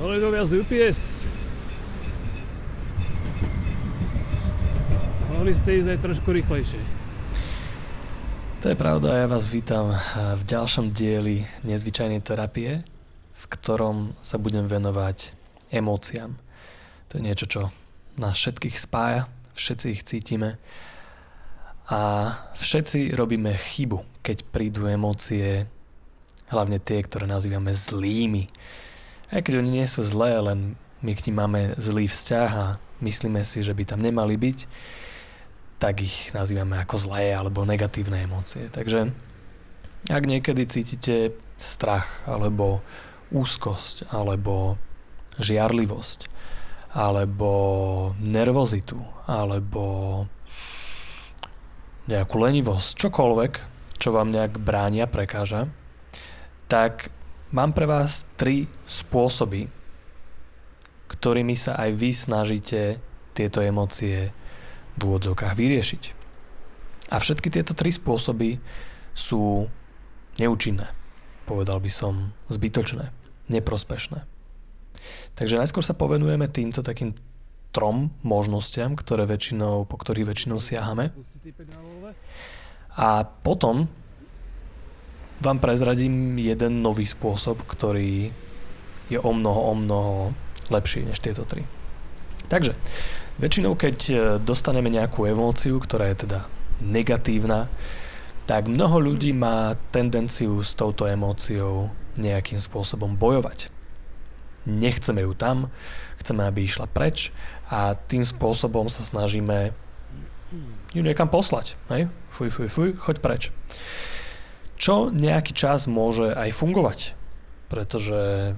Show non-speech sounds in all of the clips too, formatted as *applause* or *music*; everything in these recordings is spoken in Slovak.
Kolegovia z UPS. Mohli ste ísť aj trošku rýchlejšie. To je pravda, ja vás vítam v ďalšom dieli nezvyčajnej terapie, v ktorom sa budem venovať emóciám. To je niečo, čo nás všetkých spája, všetci ich cítime a všetci robíme chybu, keď prídu emócie, hlavne tie, ktoré nazývame zlými. Aj keď oni nie sú zlé, len my k nim máme zlý vzťah a myslíme si, že by tam nemali byť, tak ich nazývame ako zlé alebo negatívne emócie. Takže ak niekedy cítite strach alebo úzkosť alebo žiarlivosť alebo nervozitu alebo nejakú lenivosť, čokoľvek, čo vám nejak bránia, prekáža, tak mám pre vás tri spôsoby, ktorými sa aj vy snažíte tieto emócie v úvodzovkách vyriešiť. A všetky tieto tri spôsoby sú neúčinné. Povedal by som zbytočné, neprospešné. Takže najskôr sa povenujeme týmto takým trom možnostiam, ktoré väčšinou, po ktorých väčšinou siahame. A potom vám prezradím jeden nový spôsob, ktorý je o mnoho, o mnoho lepší než tieto tri. Takže, väčšinou keď e, dostaneme nejakú emóciu, ktorá je teda negatívna, tak mnoho ľudí má tendenciu s touto emóciou nejakým spôsobom bojovať. Nechceme ju tam, chceme, aby išla preč a tým spôsobom sa snažíme ju niekam poslať. Hej? Fuj, fuj, fuj, choď preč. Čo nejaký čas môže aj fungovať, pretože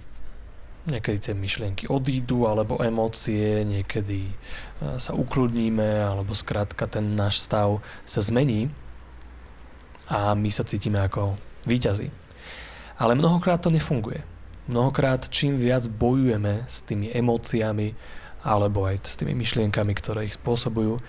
niekedy tie myšlienky odídu, alebo emócie, niekedy e, sa ukludníme, alebo skrátka ten náš stav sa zmení a my sa cítime ako výťazí. Ale mnohokrát to nefunguje. Mnohokrát čím viac bojujeme s tými emóciami, alebo aj s tými myšlienkami, ktoré ich spôsobujú,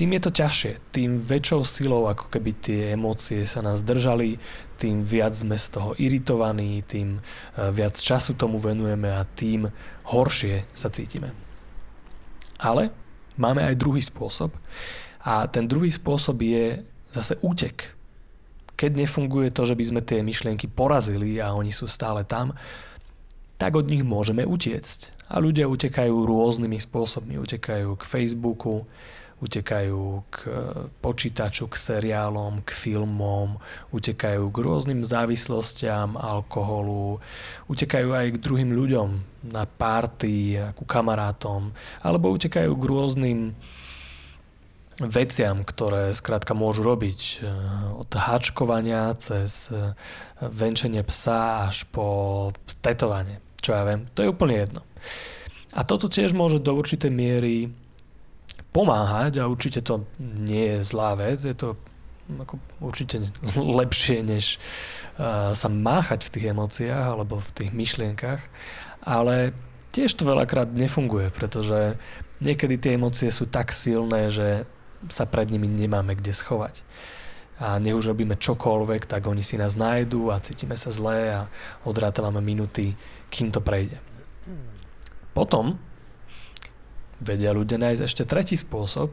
tým je to ťažšie, tým väčšou silou ako keby tie emócie sa nás držali, tým viac sme z toho iritovaní, tým eh, viac času tomu venujeme a tým horšie sa cítime. Ale máme aj druhý spôsob a ten druhý spôsob je zase útek. Keď nefunguje to, že by sme tie myšlienky porazili a oni sú stále tam, tak od nich môžeme utiecť. A ľudia utekajú rôznymi spôsobmi. Utekajú k Facebooku, utekajú k e, počítaču, k seriálom, k filmom, utekajú k rôznym závislostiam, alkoholu, utekajú aj k druhým ľuďom na párty, ku kamarátom, alebo utekajú k rôznym veciam, ktoré skrátka môžu robiť. E, od háčkovania cez e, venčenie psa až po tetovanie čo ja viem, to je úplne jedno. A toto tiež môže do určitej miery pomáhať a určite to nie je zlá vec, je to ako určite lepšie, než uh, sa máchať v tých emóciách alebo v tých myšlienkach, ale tiež to veľakrát nefunguje, pretože niekedy tie emócie sú tak silné, že sa pred nimi nemáme kde schovať a nech robíme čokoľvek, tak oni si nás nájdú a cítime sa zlé a odrátavame minuty, kým to prejde. Potom vedia ľudia nájsť ešte tretí spôsob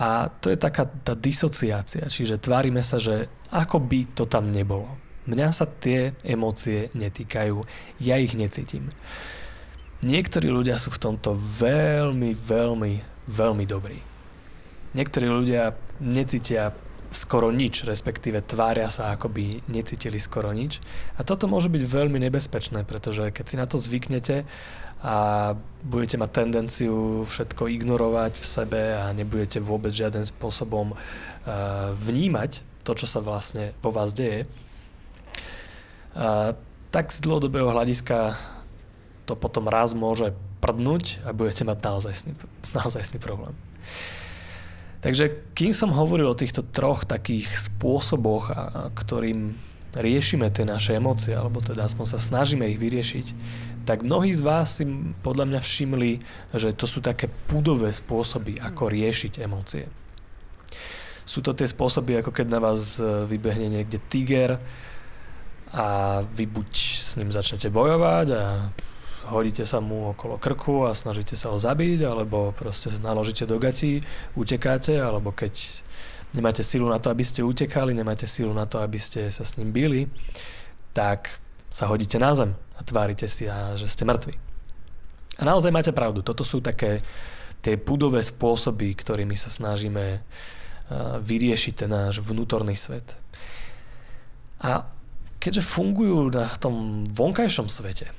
a to je taká tá disociácia, čiže tvárime sa, že ako by to tam nebolo. Mňa sa tie emócie netýkajú, ja ich necítim. Niektorí ľudia sú v tomto veľmi, veľmi, veľmi dobrí. Niektorí ľudia necítia skoro nič, respektíve tvária sa, ako by necítili skoro nič. A toto môže byť veľmi nebezpečné, pretože keď si na to zvyknete a budete mať tendenciu všetko ignorovať v sebe a nebudete vôbec žiaden spôsobom uh, vnímať to, čo sa vlastne vo vás deje, uh, tak z dlhodobého hľadiska to potom raz môže prdnúť a budete mať naozajstný *laughs* problém. Takže kým som hovoril o týchto troch takých spôsoboch, a, a ktorým riešime tie naše emócie, alebo teda aspoň sa snažíme ich vyriešiť, tak mnohí z vás si podľa mňa všimli, že to sú také púdové spôsoby, ako riešiť emócie. Sú to tie spôsoby, ako keď na vás e, vybehne niekde tiger a vy buď s ním začnete bojovať a hodíte sa mu okolo krku a snažíte sa ho zabiť, alebo proste naložíte do gatí, utekáte, alebo keď nemáte silu na to, aby ste utekali, nemáte silu na to, aby ste sa s ním bili, tak sa hodíte na zem a tvárite si, a že ste mŕtvi. A naozaj máte pravdu, toto sú také tie pudové spôsoby, ktorými sa snažíme vyriešiť ten náš vnútorný svet. A keďže fungujú na tom vonkajšom svete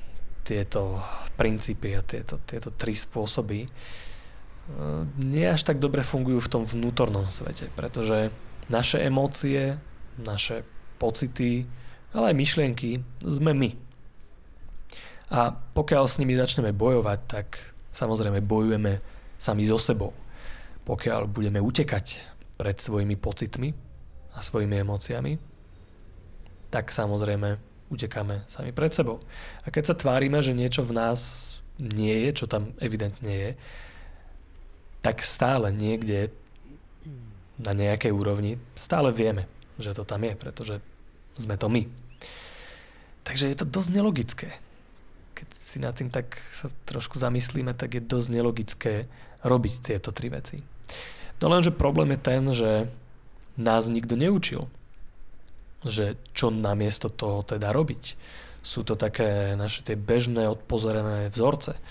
tieto princípy a tieto, tieto tri spôsoby, nie až tak dobre fungujú v tom vnútornom svete, pretože naše emócie, naše pocity, ale aj myšlienky sme my. A pokiaľ s nimi začneme bojovať, tak samozrejme bojujeme sami so sebou. Pokiaľ budeme utekať pred svojimi pocitmi a svojimi emóciami, tak samozrejme utekáme sami pred sebou. A keď sa tvárime, že niečo v nás nie je, čo tam evidentne je, tak stále niekde na nejakej úrovni stále vieme, že to tam je, pretože sme to my. Takže je to dosť nelogické. Keď si nad tým tak sa trošku zamyslíme, tak je dosť nelogické robiť tieto tri veci. No lenže problém je ten, že nás nikto neučil, že čo namiesto toho teda robiť. Sú to také naše tie bežné odpozorené vzorce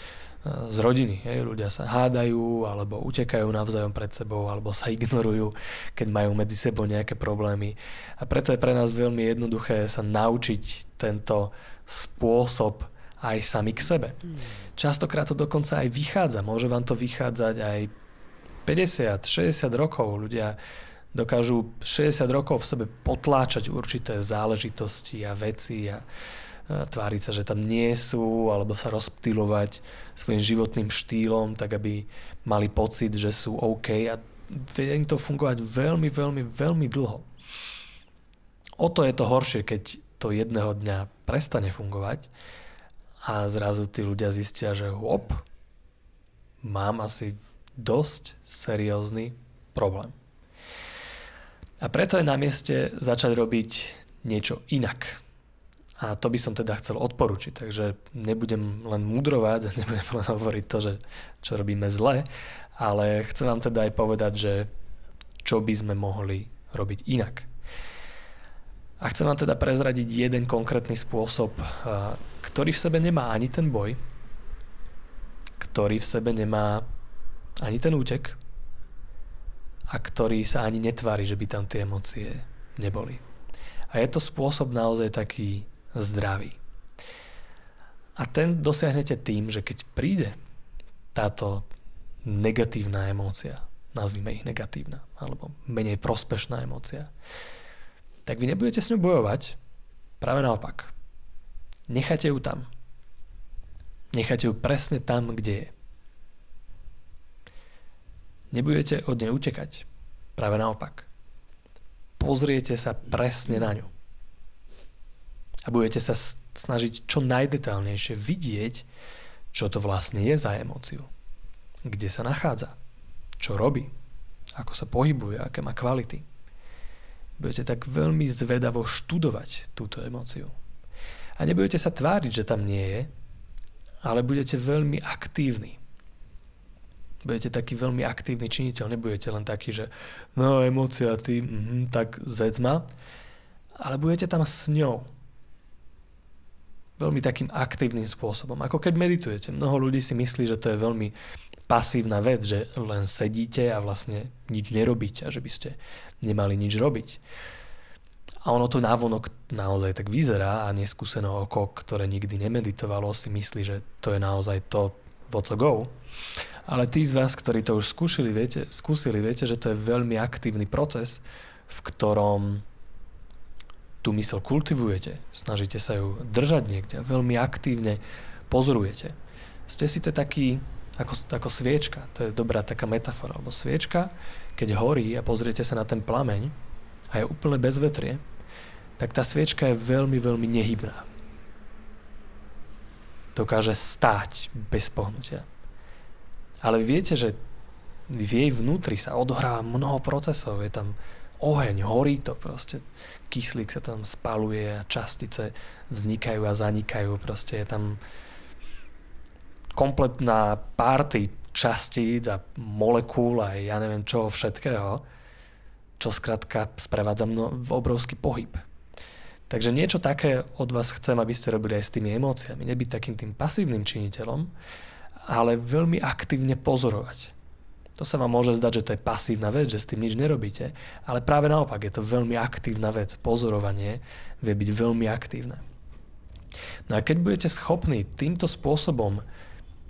z rodiny. Hej. Ľudia sa hádajú, alebo utekajú navzájom pred sebou, alebo sa *laughs* ignorujú, keď majú medzi sebou nejaké problémy. A preto je pre nás veľmi jednoduché sa naučiť tento spôsob aj sami k sebe. Častokrát to dokonca aj vychádza. Môže vám to vychádzať aj 50, 60 rokov. Ľudia dokážu 60 rokov v sebe potláčať určité záležitosti a veci a tváriť sa, že tam nie sú, alebo sa rozptýlovať svojim životným štýlom, tak aby mali pocit, že sú OK a vie im to fungovať veľmi, veľmi, veľmi dlho. O to je to horšie, keď to jedného dňa prestane fungovať a zrazu tí ľudia zistia, že hop, mám asi dosť seriózny problém. A preto je na mieste začať robiť niečo inak a to by som teda chcel odporučiť. Takže nebudem len mudrovať, *laughs* nebudem len hovoriť to, že čo robíme zle, ale chcem vám teda aj povedať, že čo by sme mohli robiť inak. A chcem vám teda prezradiť jeden konkrétny spôsob, ktorý v sebe nemá ani ten boj, ktorý v sebe nemá ani ten útek a ktorý sa ani netvári, že by tam tie emócie neboli. A je to spôsob naozaj taký zdravý. A ten dosiahnete tým, že keď príde táto negatívna emócia, nazvime ich negatívna, alebo menej prospešná emócia, tak vy nebudete s ňou bojovať, práve naopak. Nechajte ju tam. Nechajte ju presne tam, kde je. Nebudete od nej utekať, práve naopak. Pozriete sa presne na ňu a budete sa snažiť čo najdetálnejšie vidieť, čo to vlastne je za emóciu. Kde sa nachádza, čo robí, ako sa pohybuje, aké má kvality. Budete tak veľmi zvedavo študovať túto emóciu. A nebudete sa tváriť, že tam nie je, ale budete veľmi aktívni. Budete taký veľmi aktívny činiteľ, nebudete len taký, že no emócia, ty, mm, tak zec ma, ale budete tam s ňou veľmi takým aktívnym spôsobom. Ako keď meditujete. Mnoho ľudí si myslí, že to je veľmi pasívna vec, že len sedíte a vlastne nič nerobíte a že by ste nemali nič robiť. A ono to návonok naozaj tak vyzerá a neskúsené oko, ktoré nikdy nemeditovalo, si myslí, že to je naozaj to what to go. Ale tí z vás, ktorí to už skúšili, viete, skúsili, viete, že to je veľmi aktívny proces, v ktorom tú mysel kultivujete, snažíte sa ju držať niekde veľmi aktívne pozorujete. Ste si to taký ako, ako sviečka, to je dobrá taká metafora, alebo sviečka, keď horí a pozriete sa na ten plameň a je úplne bez vetrie, tak tá sviečka je veľmi, veľmi nehybná. Dokáže stáť bez pohnutia. Ale viete, že v jej vnútri sa odohráva mnoho procesov. Je tam oheň, horí to proste. Kyslík sa tam spaluje a častice vznikajú a zanikajú. Proste je tam kompletná party častíc a molekúl a ja neviem čoho všetkého, čo skrátka sprevádza mno v obrovský pohyb. Takže niečo také od vás chcem, aby ste robili aj s tými emóciami. Nebyť takým tým pasívnym činiteľom, ale veľmi aktívne pozorovať. To sa vám môže zdať, že to je pasívna vec, že s tým nič nerobíte, ale práve naopak je to veľmi aktívna vec. Pozorovanie vie byť veľmi aktívne. No a keď budete schopní týmto spôsobom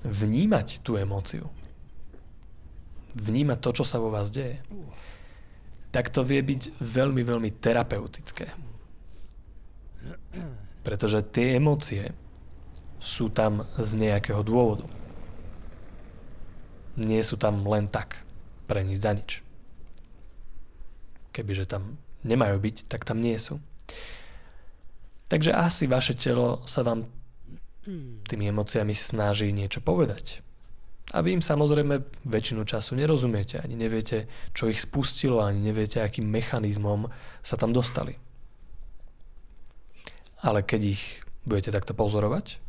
vnímať tú emóciu, vnímať to, čo sa vo vás deje, tak to vie byť veľmi, veľmi terapeutické. Pretože tie emócie sú tam z nejakého dôvodu. Nie sú tam len tak, pre nič za nič. Kebyže tam nemajú byť, tak tam nie sú. Takže asi vaše telo sa vám tými emóciami snaží niečo povedať. A vy im samozrejme väčšinu času nerozumiete, ani neviete, čo ich spustilo, ani neviete, akým mechanizmom sa tam dostali. Ale keď ich budete takto pozorovať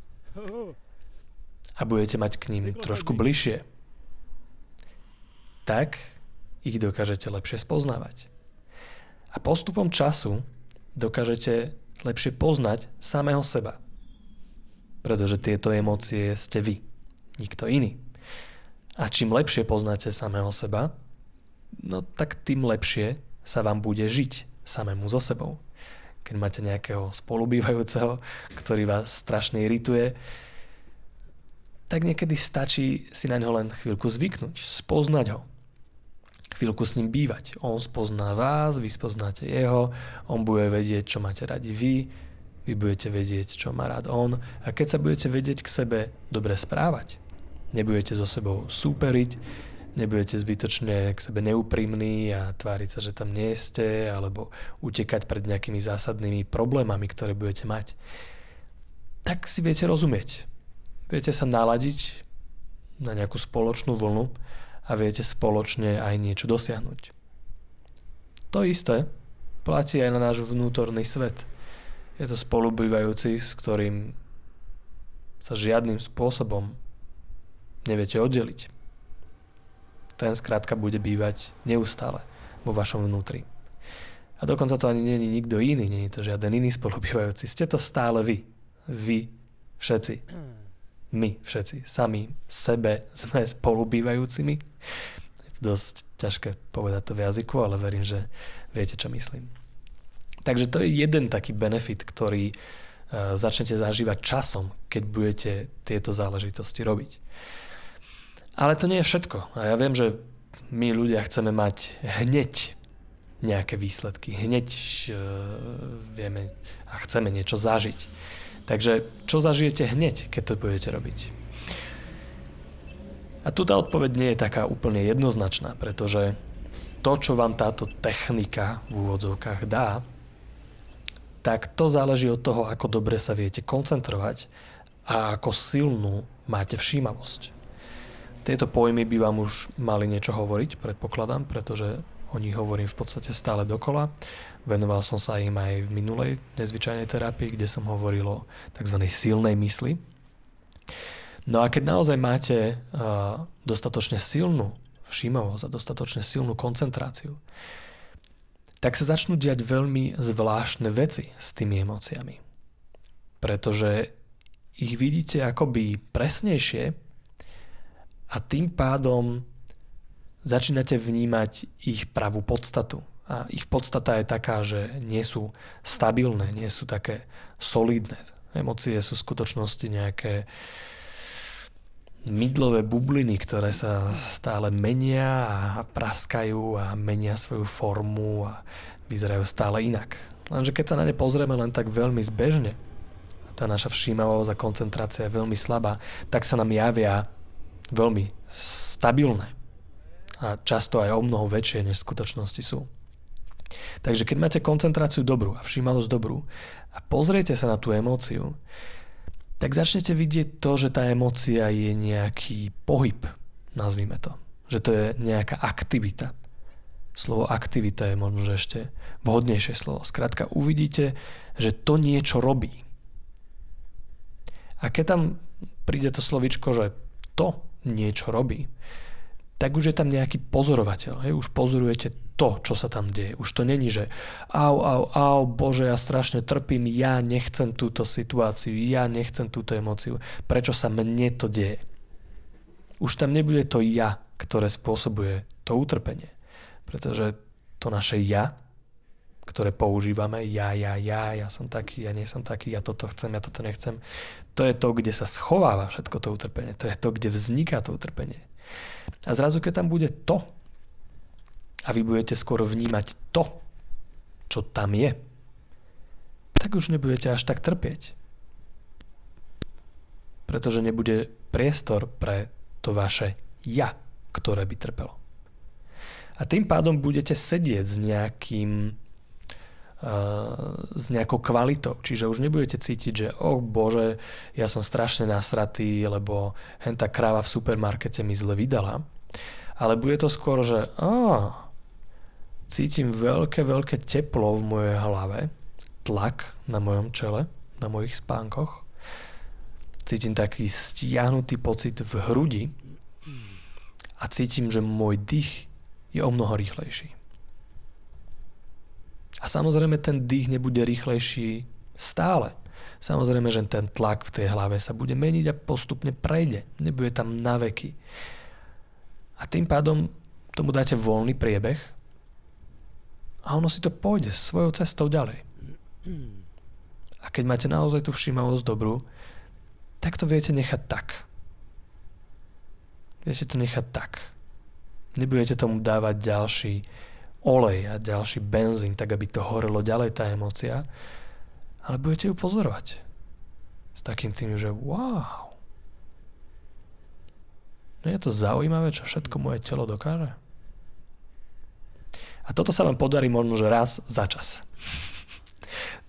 a budete mať k ním trošku bližšie, tak ich dokážete lepšie spoznávať. A postupom času dokážete lepšie poznať samého seba. Pretože tieto emócie ste vy, nikto iný. A čím lepšie poznáte samého seba, no tak tým lepšie sa vám bude žiť samému so sebou. Keď máte nejakého spolubývajúceho, ktorý vás strašne irituje, tak niekedy stačí si na ňo len chvíľku zvyknúť, spoznať ho. Chvíľku s ním bývať. On spozná vás, vy spoznáte jeho, on bude vedieť, čo máte radi vy, vy budete vedieť, čo má rád on. A keď sa budete vedieť k sebe dobre správať, nebudete so sebou súperiť, nebudete zbytočne k sebe neúprimní a tváriť sa, že tam nie ste, alebo utekať pred nejakými zásadnými problémami, ktoré budete mať, tak si viete rozumieť. Viete sa naladiť na nejakú spoločnú vlnu a viete spoločne aj niečo dosiahnuť. To isté platí aj na náš vnútorný svet. Je to spolubývajúci, s ktorým sa žiadnym spôsobom neviete oddeliť. Ten skrátka bude bývať neustále vo vašom vnútri. A dokonca to ani nie je nikto iný, nie je to žiaden iný spolubývajúci. Ste to stále vy. Vy všetci. My všetci. Sami sebe sme spolubývajúcimi. Je to dosť ťažké povedať to v jazyku, ale verím, že viete, čo myslím. Takže to je jeden taký benefit, ktorý uh, začnete zažívať časom, keď budete tieto záležitosti robiť. Ale to nie je všetko. A ja viem, že my ľudia chceme mať hneď nejaké výsledky. Hneď uh, vieme a chceme niečo zažiť. Takže čo zažijete hneď, keď to budete robiť? A tu tá odpoveď nie je taká úplne jednoznačná, pretože to, čo vám táto technika v úvodzovkách dá, tak to záleží od toho, ako dobre sa viete koncentrovať a ako silnú máte všímavosť. Tieto pojmy by vám už mali niečo hovoriť, predpokladám, pretože o nich hovorím v podstate stále dokola. Venoval som sa im aj v minulej nezvyčajnej terapii, kde som hovoril o tzv. silnej mysli. No a keď naozaj máte uh, dostatočne silnú všímavosť a dostatočne silnú koncentráciu, tak sa začnú diať veľmi zvláštne veci s tými emóciami. Pretože ich vidíte akoby presnejšie a tým pádom začínate vnímať ich pravú podstatu. A ich podstata je taká, že nie sú stabilné, nie sú také solidné. Emócie sú v skutočnosti nejaké mydlové bubliny, ktoré sa stále menia a praskajú a menia svoju formu a vyzerajú stále inak. Lenže keď sa na ne pozrieme len tak veľmi zbežne, tá naša všímavosť a koncentrácia je veľmi slabá, tak sa nám javia veľmi stabilné a často aj o mnoho väčšie, než v skutočnosti sú. Takže keď máte koncentráciu dobrú a všímavosť dobrú a pozriete sa na tú emóciu, tak začnete vidieť to, že tá emócia je nejaký pohyb, nazvime to. Že to je nejaká aktivita. Slovo aktivita je možno že ešte vhodnejšie slovo. Skrátka uvidíte, že to niečo robí. A keď tam príde to slovičko, že to niečo robí, tak už je tam nejaký pozorovateľ. Hej? Už pozorujete to, čo sa tam deje. Už to není, že au, au, au, bože, ja strašne trpím, ja nechcem túto situáciu, ja nechcem túto emóciu. Prečo sa mne to deje? Už tam nebude to ja, ktoré spôsobuje to utrpenie. Pretože to naše ja, ktoré používame, ja, ja, ja, ja som taký, ja nie som taký, ja toto chcem, ja toto nechcem, to je to, kde sa schováva všetko to utrpenie. To je to, kde vzniká to utrpenie. A zrazu, keď tam bude to, a vy budete skôr vnímať to, čo tam je, tak už nebudete až tak trpieť. Pretože nebude priestor pre to vaše ja, ktoré by trpelo. A tým pádom budete sedieť s nejakým s nejakou kvalitou. Čiže už nebudete cítiť, že oh bože, ja som strašne nasratý, lebo hen tá kráva v supermarkete mi zle vydala. Ale bude to skôr, že oh, cítim veľké, veľké teplo v mojej hlave, tlak na mojom čele, na mojich spánkoch. Cítim taký stiahnutý pocit v hrudi a cítim, že môj dých je o mnoho rýchlejší. A samozrejme ten dých nebude rýchlejší stále. Samozrejme, že ten tlak v tej hlave sa bude meniť a postupne prejde. Nebude tam na veky. A tým pádom tomu dáte voľný priebeh a ono si to pôjde svojou cestou ďalej. A keď máte naozaj tú všímavosť dobrú, tak to viete nechať tak. Viete to nechať tak. Nebudete tomu dávať ďalší olej a ďalší benzín, tak aby to horelo ďalej tá emócia, ale budete ju pozorovať. S takým tým, že wow. No je to zaujímavé, čo všetko moje telo dokáže. A toto sa vám podarí možno, že raz za čas. *laughs*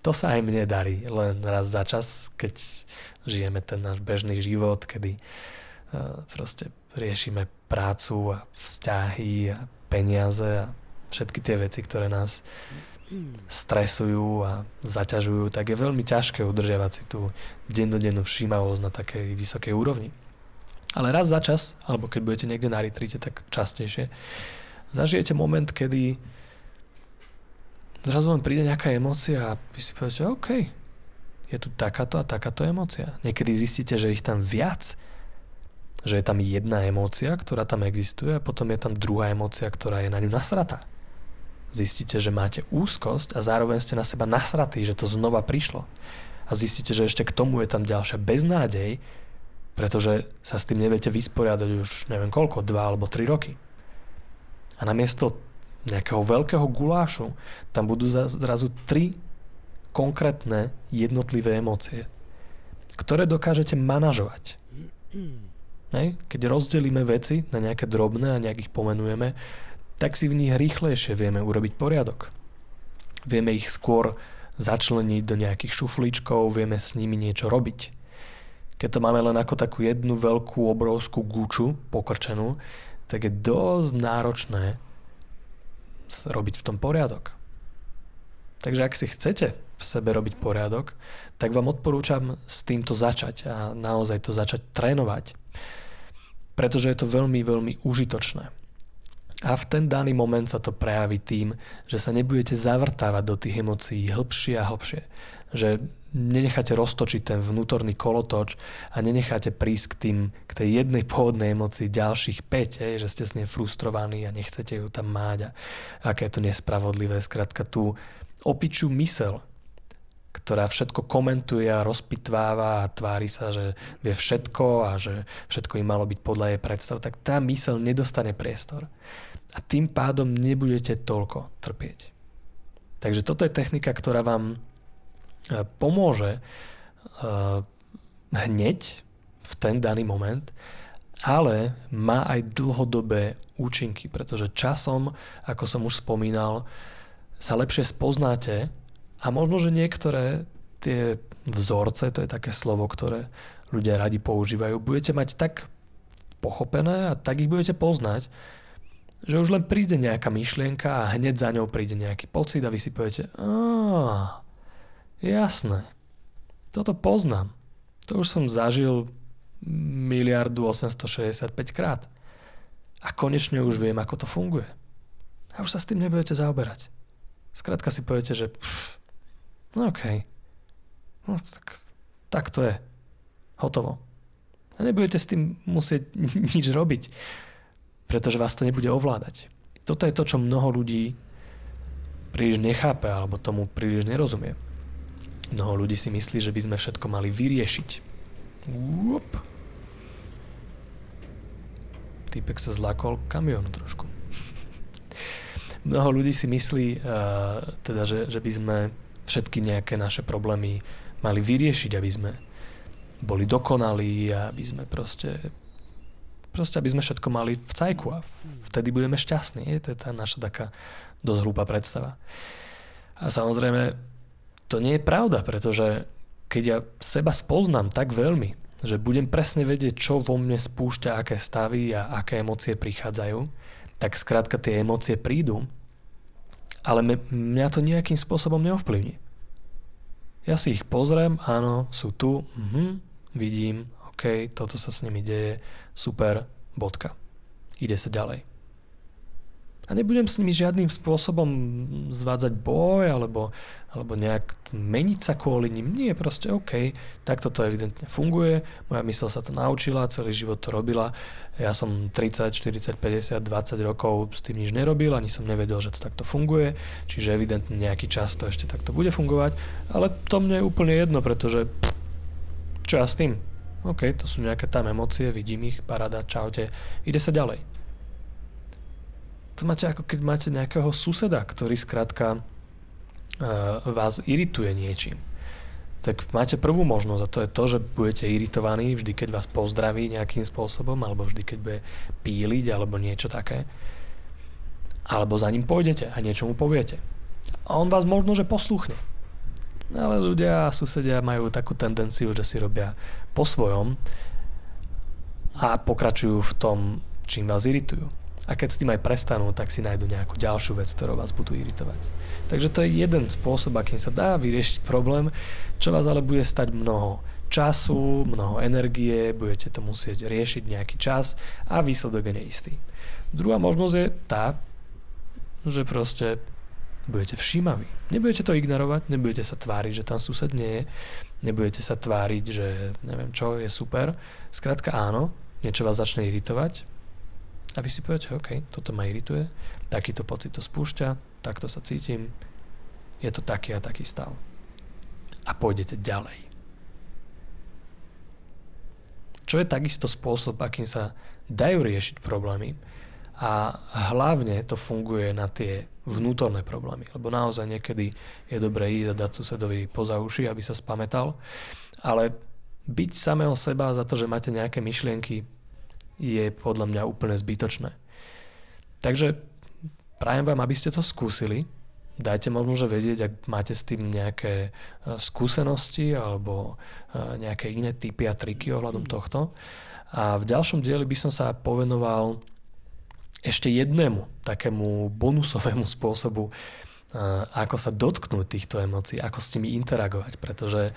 To sa aj mne darí, len raz za čas, keď žijeme ten náš bežný život, kedy uh, proste riešime prácu a vzťahy a peniaze a všetky tie veci, ktoré nás stresujú a zaťažujú, tak je veľmi ťažké udržiavať si tú dennodennú všímavosť na takej vysokej úrovni. Ale raz za čas, alebo keď budete niekde na retrite, tak častejšie, zažijete moment, kedy zrazu vám príde nejaká emócia a vy si poviete, OK, je tu takáto a takáto emócia. Niekedy zistíte, že ich tam viac, že je tam jedna emócia, ktorá tam existuje a potom je tam druhá emócia, ktorá je na ňu nasratá zistíte, že máte úzkosť a zároveň ste na seba nasratí, že to znova prišlo. A zistíte, že ešte k tomu je tam ďalšia beznádej, pretože sa s tým neviete vysporiadať už neviem koľko, dva alebo tri roky. A namiesto nejakého veľkého gulášu tam budú zrazu tri konkrétne jednotlivé emócie, ktoré dokážete manažovať. Hej? Keď rozdelíme veci na nejaké drobné a nejakých pomenujeme, tak si v nich rýchlejšie vieme urobiť poriadok. Vieme ich skôr začleniť do nejakých šuflíčkov, vieme s nimi niečo robiť. Keď to máme len ako takú jednu veľkú obrovskú gúču pokrčenú, tak je dosť náročné robiť v tom poriadok. Takže ak si chcete v sebe robiť poriadok, tak vám odporúčam s týmto začať a naozaj to začať trénovať. Pretože je to veľmi, veľmi užitočné. A v ten daný moment sa to prejaví tým, že sa nebudete zavrtávať do tých emócií hĺbšie a hĺbšie. Že nenecháte roztočiť ten vnútorný kolotoč a nenecháte prísť k, tým, k tej jednej pôvodnej emocii ďalších 5, je, že ste s nej frustrovaní a nechcete ju tam máť a aké je to nespravodlivé. Skrátka tú opičú mysel, ktorá všetko komentuje a rozpitváva a tvári sa, že vie všetko a že všetko im malo byť podľa jej predstav, tak tá mysel nedostane priestor a tým pádom nebudete toľko trpieť. Takže toto je technika, ktorá vám e, pomôže e, hneď v ten daný moment, ale má aj dlhodobé účinky, pretože časom, ako som už spomínal, sa lepšie spoznáte a možno, že niektoré tie vzorce, to je také slovo, ktoré ľudia radi používajú, budete mať tak pochopené a tak ich budete poznať, že už len príde nejaká myšlienka a hneď za ňou príde nejaký pocit a vy si poviete, jasné, toto poznám. To už som zažil miliardu 865 krát. A konečne už viem, ako to funguje. A už sa s tým nebudete zaoberať. Skrátka si poviete, že pff, no okej, okay. no tak, tak to je. Hotovo. A nebudete s tým musieť *laughs* nič robiť, pretože vás to nebude ovládať. Toto je to, čo mnoho ľudí príliš nechápe alebo tomu príliš nerozumie. Mnoho ľudí si myslí, že by sme všetko mali vyriešiť. Uop. Týpek sa zlákol kamionu trošku. *laughs* Mnoho ľudí si myslí, uh, teda, že, že by sme všetky nejaké naše problémy mali vyriešiť, aby sme boli dokonalí aby sme proste proste aby sme všetko mali v cajku a vtedy budeme šťastní. Je? To je tá naša taká dosť hrúpa predstava. A samozrejme, to nie je pravda, pretože keď ja seba spoznám tak veľmi, že budem presne vedieť, čo vo mne spúšťa, aké stavy a aké emócie prichádzajú, tak skrátka tie emócie prídu, ale mňa to nejakým spôsobom neovplyvní. Ja si ich pozriem, áno, sú tu, mhm, vidím, ok, toto sa s nimi deje, super, bodka. Ide sa ďalej a nebudem s nimi žiadnym spôsobom zvádzať boj alebo, alebo nejak meniť sa kvôli ním. Nie, proste OK, takto to evidentne funguje, moja mysl sa to naučila, celý život to robila, ja som 30, 40, 50, 20 rokov s tým nič nerobil, ani som nevedel, že to takto funguje, čiže evidentne nejaký čas to ešte takto bude fungovať, ale to mne je úplne jedno, pretože čo ja s tým? OK, to sú nejaké tam emócie, vidím ich, parada, čaute, ide sa ďalej to máte ako keď máte nejakého suseda, ktorý skrátka uh, vás irituje niečím. Tak máte prvú možnosť a to je to, že budete iritovaní vždy, keď vás pozdraví nejakým spôsobom alebo vždy, keď bude píliť alebo niečo také. Alebo za ním pôjdete a niečo mu poviete. A on vás možno, že posluchne. Ale ľudia a susedia majú takú tendenciu, že si robia po svojom a pokračujú v tom, čím vás iritujú. A keď s tým aj prestanú, tak si nájdu nejakú ďalšiu vec, ktorou vás budú iritovať. Takže to je jeden spôsob, akým sa dá vyriešiť problém, čo vás ale bude stať mnoho času, mnoho energie, budete to musieť riešiť nejaký čas a výsledok je neistý. Druhá možnosť je tá, že proste budete všímaví. Nebudete to ignorovať, nebudete sa tváriť, že tam sused nie je, nebudete sa tváriť, že neviem čo, je super. Skrátka áno, niečo vás začne iritovať, a vy si poviete, OK, toto ma irituje, takýto pocit to spúšťa, takto sa cítim, je to taký a taký stav. A pôjdete ďalej. Čo je takisto spôsob, akým sa dajú riešiť problémy a hlavne to funguje na tie vnútorné problémy, lebo naozaj niekedy je dobré ísť a dať susedovi poza uši, aby sa spametal, ale byť samého seba za to, že máte nejaké myšlienky, je podľa mňa úplne zbytočné. Takže prajem vám, aby ste to skúsili. Dajte možno, že vedieť, ak máte s tým nejaké e, skúsenosti alebo e, nejaké iné typy a triky ohľadom tohto. A v ďalšom dieli by som sa povenoval ešte jednému takému bonusovému *laughs* spôsobu, ako sa dotknúť týchto emócií, ako s nimi interagovať, pretože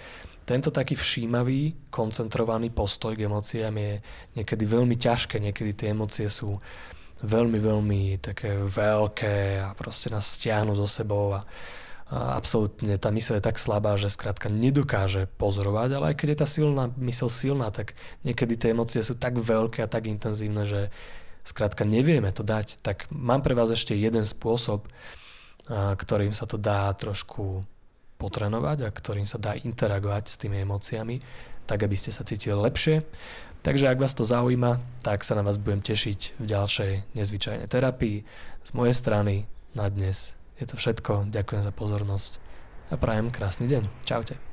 tento taký všímavý, koncentrovaný postoj k emóciám je niekedy veľmi ťažké, niekedy tie emócie sú veľmi, veľmi také veľké a proste nás stiahnu so sebou a, a absolútne tá mysl je tak slabá, že skrátka nedokáže pozorovať, ale aj keď je tá silná mysl silná, tak niekedy tie emócie sú tak veľké a tak intenzívne, že skrátka nevieme to dať. Tak mám pre vás ešte jeden spôsob, ktorým sa to dá trošku potrenovať a ktorým sa dá interagovať s tými emóciami, tak aby ste sa cítili lepšie. Takže ak vás to zaujíma, tak sa na vás budem tešiť v ďalšej nezvyčajnej terapii. Z mojej strany na dnes je to všetko. Ďakujem za pozornosť a prajem krásny deň. Čaute.